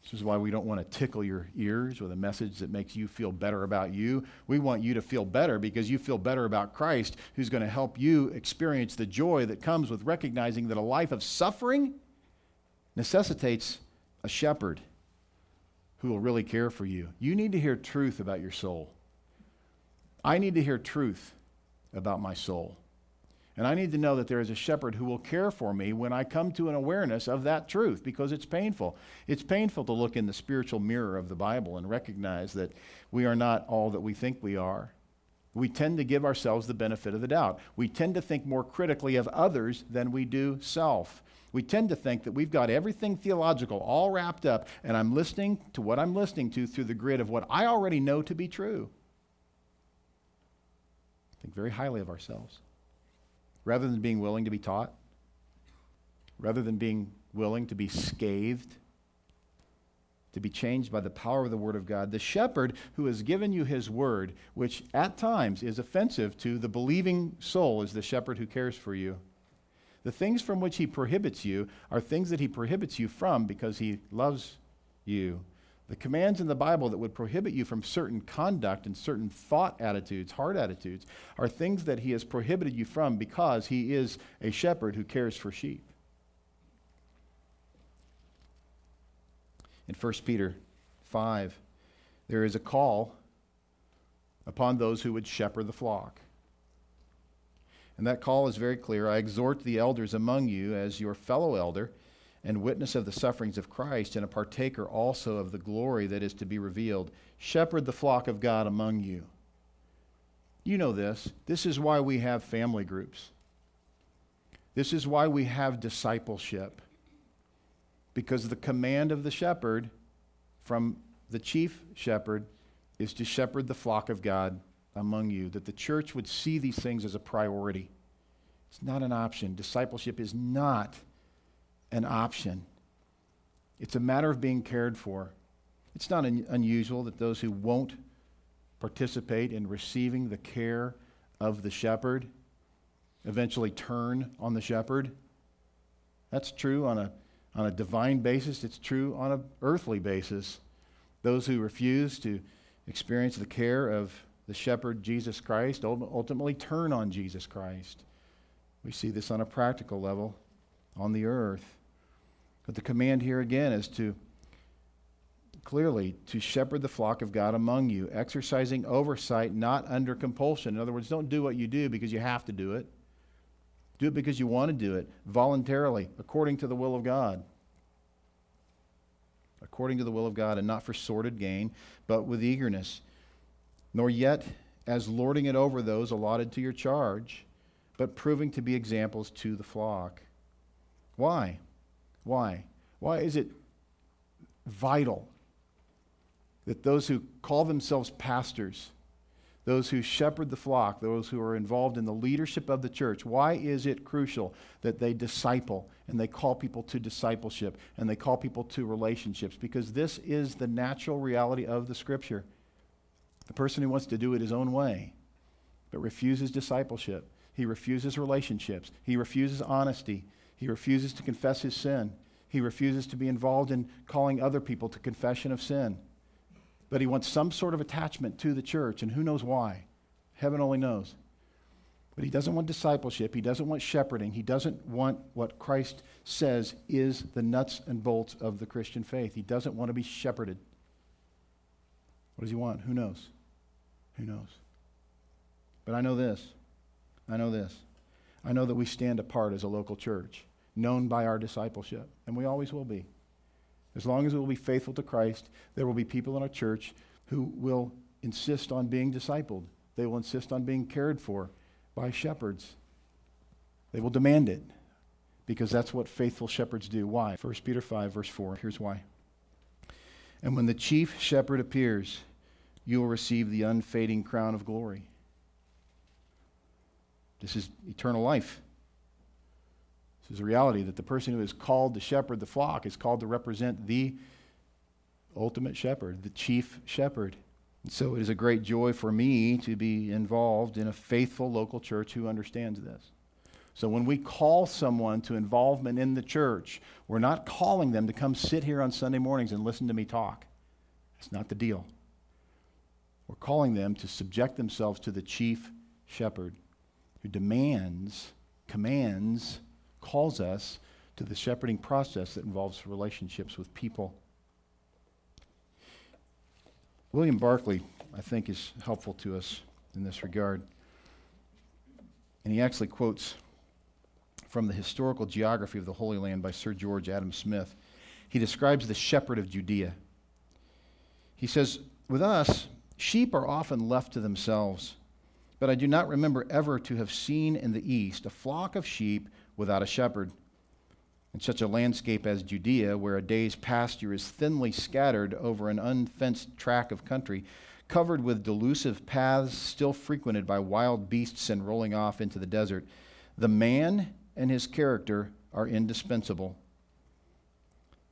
This is why we don't want to tickle your ears with a message that makes you feel better about you. We want you to feel better because you feel better about Christ, who's going to help you experience the joy that comes with recognizing that a life of suffering necessitates a shepherd who will really care for you. You need to hear truth about your soul. I need to hear truth about my soul. And I need to know that there is a shepherd who will care for me when I come to an awareness of that truth because it's painful. It's painful to look in the spiritual mirror of the Bible and recognize that we are not all that we think we are. We tend to give ourselves the benefit of the doubt. We tend to think more critically of others than we do self. We tend to think that we've got everything theological all wrapped up, and I'm listening to what I'm listening to through the grid of what I already know to be true. Think very highly of ourselves rather than being willing to be taught, rather than being willing to be scathed, to be changed by the power of the Word of God. The shepherd who has given you his word, which at times is offensive to the believing soul, is the shepherd who cares for you. The things from which he prohibits you are things that he prohibits you from because he loves you the commands in the Bible that would prohibit you from certain conduct and certain thought attitudes, heart attitudes, are things that He has prohibited you from because He is a shepherd who cares for sheep. In 1 Peter 5, there is a call upon those who would shepherd the flock. And that call is very clear. I exhort the elders among you as your fellow elder and witness of the sufferings of Christ, and a partaker also of the glory that is to be revealed. Shepherd the flock of God among you. You know this. This is why we have family groups. This is why we have discipleship. Because the command of the shepherd from the chief shepherd is to shepherd the flock of God among you, that the church would see these things as a priority. It's not an option. Discipleship is not an option. It's a matter of being cared for. It's not un- unusual that those who won't participate in receiving the care of the shepherd eventually turn on the shepherd. That's true on a, on a divine basis, it's true on an earthly basis. Those who refuse to experience the care of the shepherd, Jesus Christ, ultimately turn on Jesus Christ. We see this on a practical level on the earth. But the command here again is to clearly to shepherd the flock of God among you, exercising oversight not under compulsion. In other words, don't do what you do because you have to do it. Do it because you want to do it voluntarily, according to the will of God. According to the will of God, and not for sordid gain, but with eagerness. Nor yet as lording it over those allotted to your charge, but proving to be examples to the flock. Why? Why? Why is it vital that those who call themselves pastors, those who shepherd the flock, those who are involved in the leadership of the church, why is it crucial that they disciple and they call people to discipleship and they call people to relationships? Because this is the natural reality of the scripture. The person who wants to do it his own way, but refuses discipleship, he refuses relationships, he refuses honesty, he refuses to confess his sin. He refuses to be involved in calling other people to confession of sin. But he wants some sort of attachment to the church, and who knows why? Heaven only knows. But he doesn't want discipleship. He doesn't want shepherding. He doesn't want what Christ says is the nuts and bolts of the Christian faith. He doesn't want to be shepherded. What does he want? Who knows? Who knows? But I know this. I know this. I know that we stand apart as a local church known by our discipleship, and we always will be. As long as we will be faithful to Christ, there will be people in our church who will insist on being discipled. They will insist on being cared for by shepherds. They will demand it because that's what faithful shepherds do. Why? 1 Peter 5, verse 4. Here's why. And when the chief shepherd appears, you will receive the unfading crown of glory. This is eternal life. This is a reality that the person who is called to shepherd the flock is called to represent the ultimate shepherd, the chief shepherd. And so it is a great joy for me to be involved in a faithful local church who understands this. So when we call someone to involvement in the church, we're not calling them to come sit here on Sunday mornings and listen to me talk. That's not the deal. We're calling them to subject themselves to the chief shepherd who demands, commands, calls us to the shepherding process that involves relationships with people. William Barclay, I think, is helpful to us in this regard. And he actually quotes from the historical geography of the Holy Land by Sir George Adam Smith. He describes the shepherd of Judea. He says, With us, sheep are often left to themselves, but I do not remember ever to have seen in the East a flock of sheep without a shepherd. In such a landscape as Judea, where a day's pasture is thinly scattered over an unfenced tract of country, covered with delusive paths still frequented by wild beasts and rolling off into the desert, the man and his character are indispensable.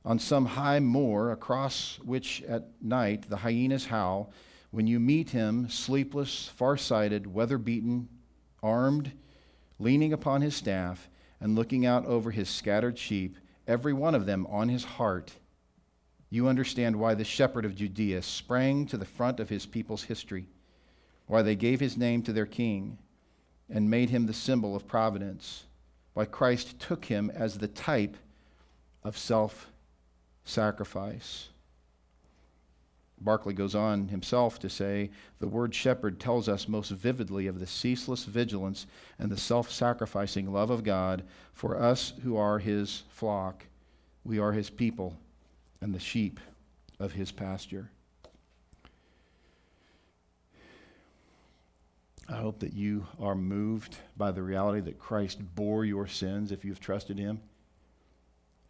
On some high moor across which at night the hyenas howl, when you meet him, sleepless, far-sighted, weather-beaten, armed, leaning upon his staff, and looking out over his scattered sheep, every one of them on his heart, you understand why the shepherd of Judea sprang to the front of his people's history, why they gave his name to their king and made him the symbol of providence, why Christ took him as the type of self sacrifice. Barclay goes on himself to say the word shepherd tells us most vividly of the ceaseless vigilance and the self sacrificing love of God for us who are his flock. We are his people and the sheep of his pasture. I hope that you are moved by the reality that Christ bore your sins if you've trusted him.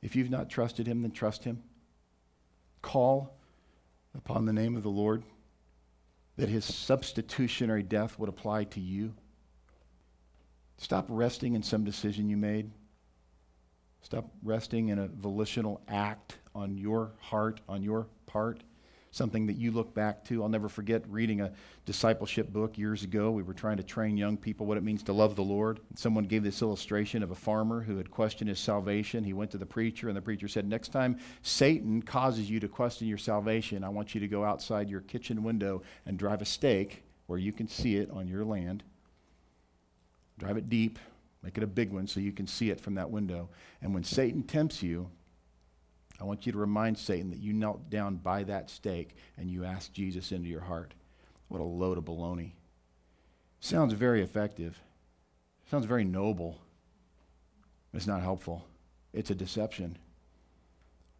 If you've not trusted him, then trust him. Call upon the name of the Lord, that his substitutionary death would apply to you. Stop resting in some decision you made. Stop resting in a volitional act on your heart, on your part something that you look back to. I'll never forget reading a discipleship book years ago. We were trying to train young people what it means to love the Lord. Someone gave this illustration of a farmer who had questioned his salvation. He went to the preacher, and the preacher said, Next time Satan causes you to question your salvation, I want you to go outside your kitchen window and drive a stake where you can see it on your land. Drive it deep, make it a big one so you can see it from that window. And when Satan tempts you, I want you to remind Satan that you knelt down by that stake and you asked Jesus into your heart. What a load of baloney. Sounds very effective. Sounds very noble. It's not helpful. It's a deception.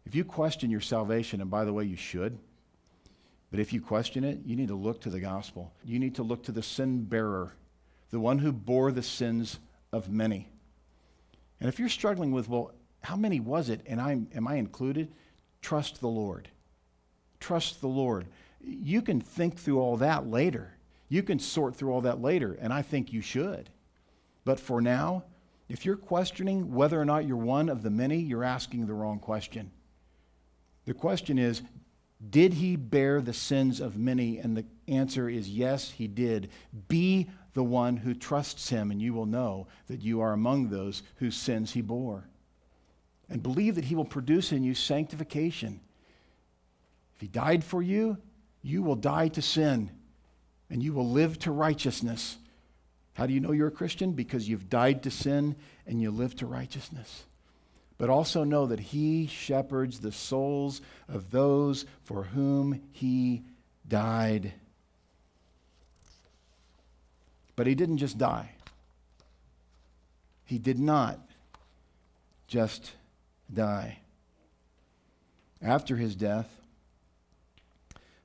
If you question your salvation, and by the way, you should, but if you question it, you need to look to the gospel. You need to look to the sin bearer, the one who bore the sins of many. And if you're struggling with, well, how many was it? And I'm, am I included? Trust the Lord. Trust the Lord. You can think through all that later. You can sort through all that later, and I think you should. But for now, if you're questioning whether or not you're one of the many, you're asking the wrong question. The question is, did he bear the sins of many? And the answer is yes, he did. Be the one who trusts him, and you will know that you are among those whose sins he bore and believe that He will produce in you sanctification. If He died for you, you will die to sin and you will live to righteousness. How do you know you're a Christian? Because you've died to sin and you live to righteousness. But also know that He shepherds the souls of those for whom He died. But He didn't just die, He did not just die. After his death,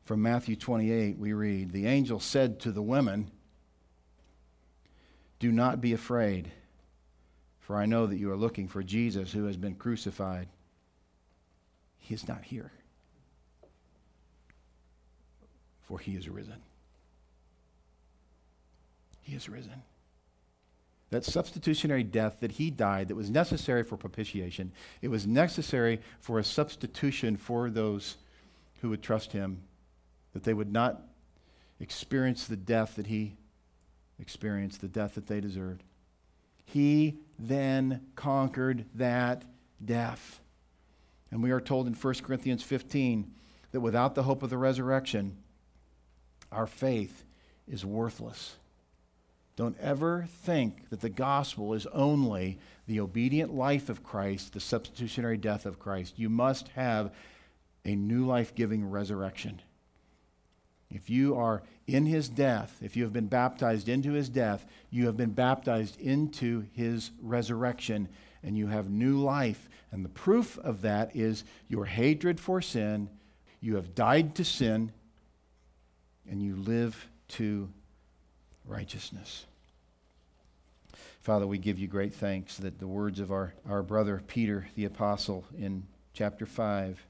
from Matthew 28, we read The angel said to the women, Do not be afraid, for I know that you are looking for Jesus who has been crucified. He is not here, for he is risen. He is risen. That substitutionary death that he died, that was necessary for propitiation. It was necessary for a substitution for those who would trust him, that they would not experience the death that he experienced, the death that they deserved. He then conquered that death. And we are told in 1 Corinthians 15 that without the hope of the resurrection, our faith is worthless. Don't ever think that the gospel is only the obedient life of Christ, the substitutionary death of Christ. You must have a new life giving resurrection. If you are in his death, if you have been baptized into his death, you have been baptized into his resurrection, and you have new life. And the proof of that is your hatred for sin. You have died to sin, and you live to righteousness. Father, we give you great thanks that the words of our, our brother Peter the Apostle in chapter 5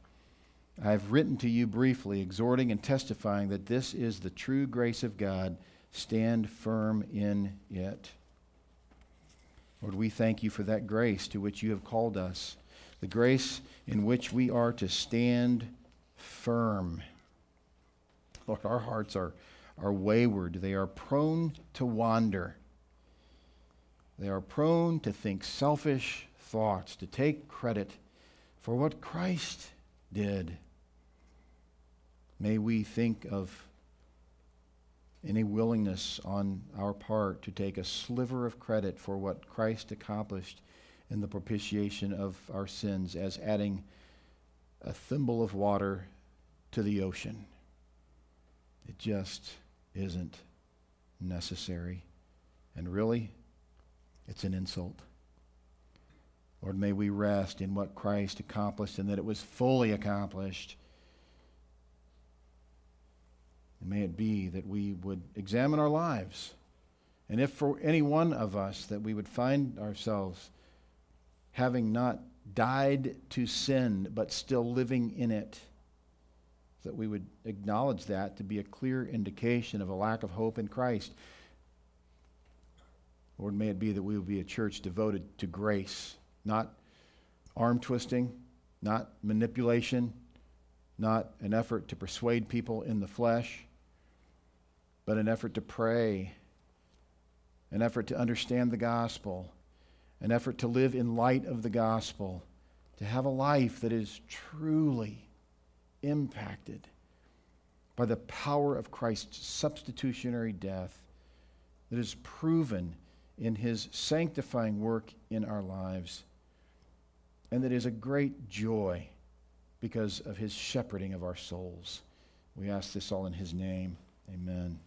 I have written to you briefly, exhorting and testifying that this is the true grace of God. Stand firm in it. Lord, we thank you for that grace to which you have called us, the grace in which we are to stand firm. Lord, our hearts are are wayward, they are prone to wander. They are prone to think selfish thoughts, to take credit for what Christ did. May we think of any willingness on our part to take a sliver of credit for what Christ accomplished in the propitiation of our sins as adding a thimble of water to the ocean. It just isn't necessary. And really, it's an insult. Lord, may we rest in what Christ accomplished and that it was fully accomplished. And may it be that we would examine our lives. And if for any one of us that we would find ourselves having not died to sin, but still living in it, that we would acknowledge that to be a clear indication of a lack of hope in Christ. Lord, may it be that we will be a church devoted to grace, not arm twisting, not manipulation, not an effort to persuade people in the flesh, but an effort to pray, an effort to understand the gospel, an effort to live in light of the gospel, to have a life that is truly impacted by the power of Christ's substitutionary death that is proven in his sanctifying work in our lives, and that is a great joy because of his shepherding of our souls. We ask this all in his name. Amen.